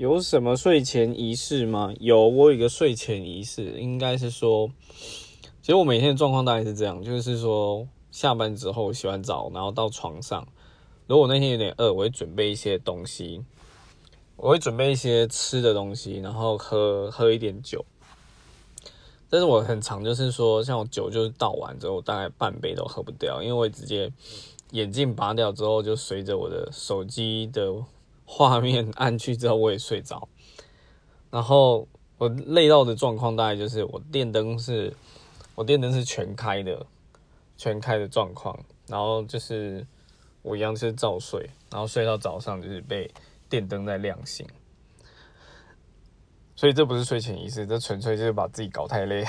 有什么睡前仪式吗？有，我有一个睡前仪式，应该是说，其实我每天的状况大概是这样，就是说下班之后洗完澡，然后到床上，如果我那天有点饿，我会准备一些东西，我会准备一些吃的东西，然后喝喝一点酒。但是我很常就是说，像我酒就是倒完之后，大概半杯都喝不掉，因为我直接眼镜拔掉之后，就随着我的手机的画面暗去之后，我也睡着。然后我累到的状况大概就是我电灯是，我电灯是全开的，全开的状况，然后就是我一样是照睡，然后睡到早上就是被电灯在亮醒。所以这不是睡前仪式，这纯粹就是把自己搞太累。